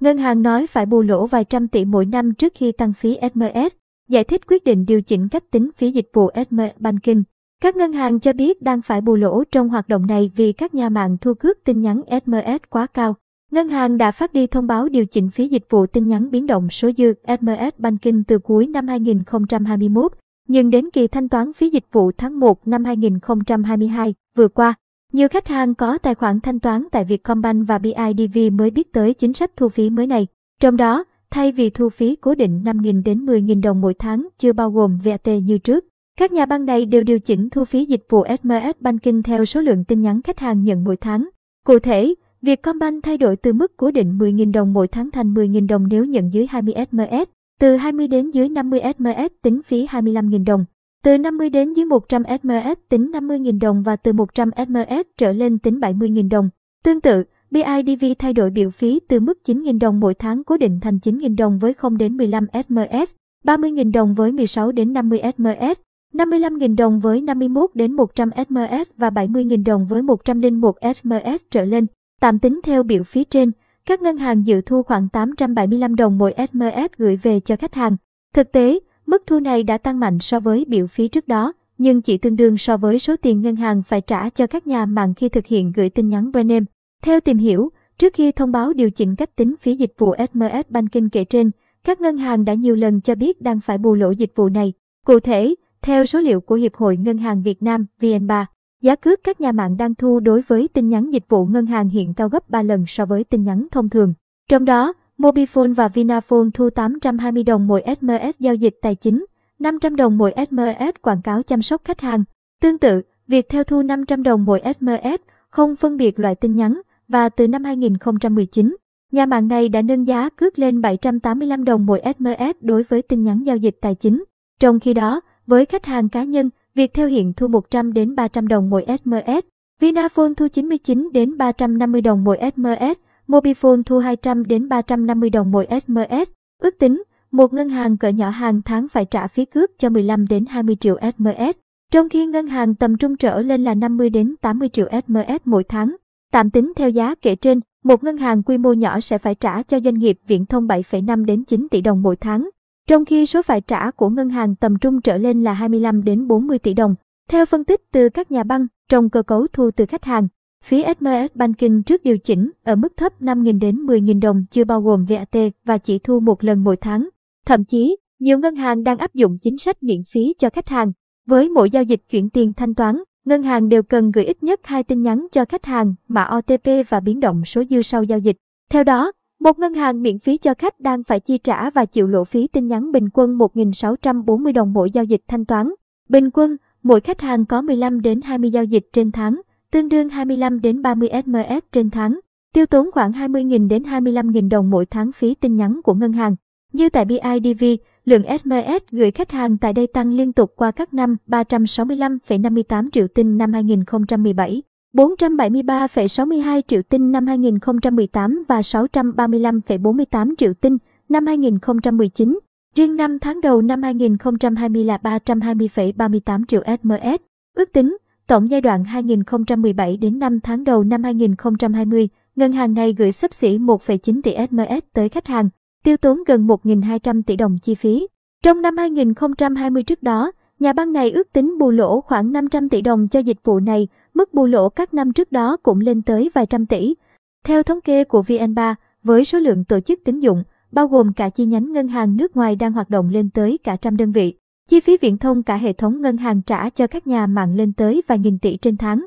Ngân hàng nói phải bù lỗ vài trăm tỷ mỗi năm trước khi tăng phí SMS, giải thích quyết định điều chỉnh cách tính phí dịch vụ SMS Banking. Các ngân hàng cho biết đang phải bù lỗ trong hoạt động này vì các nhà mạng thu cước tin nhắn SMS quá cao. Ngân hàng đã phát đi thông báo điều chỉnh phí dịch vụ tin nhắn biến động số dư SMS Banking từ cuối năm 2021, nhưng đến kỳ thanh toán phí dịch vụ tháng 1 năm 2022 vừa qua, nhiều khách hàng có tài khoản thanh toán tại Vietcombank và BIDV mới biết tới chính sách thu phí mới này. Trong đó, thay vì thu phí cố định 5.000 đến 10.000 đồng mỗi tháng chưa bao gồm VAT như trước, các nhà băng này đều điều chỉnh thu phí dịch vụ SMS Banking theo số lượng tin nhắn khách hàng nhận mỗi tháng. Cụ thể, Vietcombank thay đổi từ mức cố định 10.000 đồng mỗi tháng thành 10.000 đồng nếu nhận dưới 20 SMS, từ 20 đến dưới 50 SMS tính phí 25.000 đồng, từ 50 đến dưới 100 SMS tính 50.000 đồng và từ 100 SMS trở lên tính 70.000 đồng. Tương tự, BIDV thay đổi biểu phí từ mức 9.000 đồng mỗi tháng cố định thành 9.000 đồng với 0 đến 15 SMS, 30.000 đồng với 16 đến 50 SMS, 55.000 đồng với 51 đến 100 SMS và 70.000 đồng với 101 SMS trở lên. Tạm tính theo biểu phí trên, các ngân hàng dự thu khoảng 875 đồng mỗi SMS gửi về cho khách hàng. Thực tế, mức thu này đã tăng mạnh so với biểu phí trước đó, nhưng chỉ tương đương so với số tiền ngân hàng phải trả cho các nhà mạng khi thực hiện gửi tin nhắn brand name. Theo tìm hiểu, trước khi thông báo điều chỉnh cách tính phí dịch vụ SMS Banking kể trên, các ngân hàng đã nhiều lần cho biết đang phải bù lỗ dịch vụ này. Cụ thể, theo số liệu của Hiệp hội Ngân hàng Việt Nam VN3, giá cước các nhà mạng đang thu đối với tin nhắn dịch vụ ngân hàng hiện cao gấp 3 lần so với tin nhắn thông thường. Trong đó, Mobifone và Vinaphone thu 820 đồng mỗi SMS giao dịch tài chính, 500 đồng mỗi SMS quảng cáo chăm sóc khách hàng. Tương tự, việc theo thu 500 đồng mỗi SMS không phân biệt loại tin nhắn và từ năm 2019, nhà mạng này đã nâng giá cước lên 785 đồng mỗi SMS đối với tin nhắn giao dịch tài chính. Trong khi đó, với khách hàng cá nhân, việc theo hiện thu 100 đến 300 đồng mỗi SMS, Vinaphone thu 99 đến 350 đồng mỗi SMS, Mobifone thu 200 đến 350 đồng mỗi SMS. Ước tính, một ngân hàng cỡ nhỏ hàng tháng phải trả phí cước cho 15 đến 20 triệu SMS, trong khi ngân hàng tầm trung trở lên là 50 đến 80 triệu SMS mỗi tháng. Tạm tính theo giá kể trên, một ngân hàng quy mô nhỏ sẽ phải trả cho doanh nghiệp viễn thông 7,5 đến 9 tỷ đồng mỗi tháng, trong khi số phải trả của ngân hàng tầm trung trở lên là 25 đến 40 tỷ đồng. Theo phân tích từ các nhà băng, trong cơ cấu thu từ khách hàng, phí SMS Banking trước điều chỉnh ở mức thấp 5.000 đến 10.000 đồng chưa bao gồm VAT và chỉ thu một lần mỗi tháng. Thậm chí, nhiều ngân hàng đang áp dụng chính sách miễn phí cho khách hàng. Với mỗi giao dịch chuyển tiền thanh toán, ngân hàng đều cần gửi ít nhất hai tin nhắn cho khách hàng, mã OTP và biến động số dư sau giao dịch. Theo đó, một ngân hàng miễn phí cho khách đang phải chi trả và chịu lộ phí tin nhắn bình quân 1.640 đồng mỗi giao dịch thanh toán. Bình quân, mỗi khách hàng có 15 đến 20 giao dịch trên tháng, tương đương 25 đến 30 SMS trên tháng, tiêu tốn khoảng 20.000 đến 25.000 đồng mỗi tháng phí tin nhắn của ngân hàng. Như tại BIDV, lượng SMS gửi khách hàng tại đây tăng liên tục qua các năm 365,58 triệu tin năm 2017, 473,62 triệu tin năm 2018 và 635,48 triệu tin năm 2019. Riêng năm tháng đầu năm 2020 là 320,38 triệu SMS. Ước tính, tổng giai đoạn 2017 đến năm tháng đầu năm 2020, ngân hàng này gửi sấp xỉ 1,9 tỷ SMS tới khách hàng, tiêu tốn gần 1.200 tỷ đồng chi phí. Trong năm 2020 trước đó, nhà băng này ước tính bù lỗ khoảng 500 tỷ đồng cho dịch vụ này, mức bù lỗ các năm trước đó cũng lên tới vài trăm tỷ. Theo thống kê của VN3, với số lượng tổ chức tín dụng, bao gồm cả chi nhánh ngân hàng nước ngoài đang hoạt động lên tới cả trăm đơn vị, chi phí viễn thông cả hệ thống ngân hàng trả cho các nhà mạng lên tới vài nghìn tỷ trên tháng.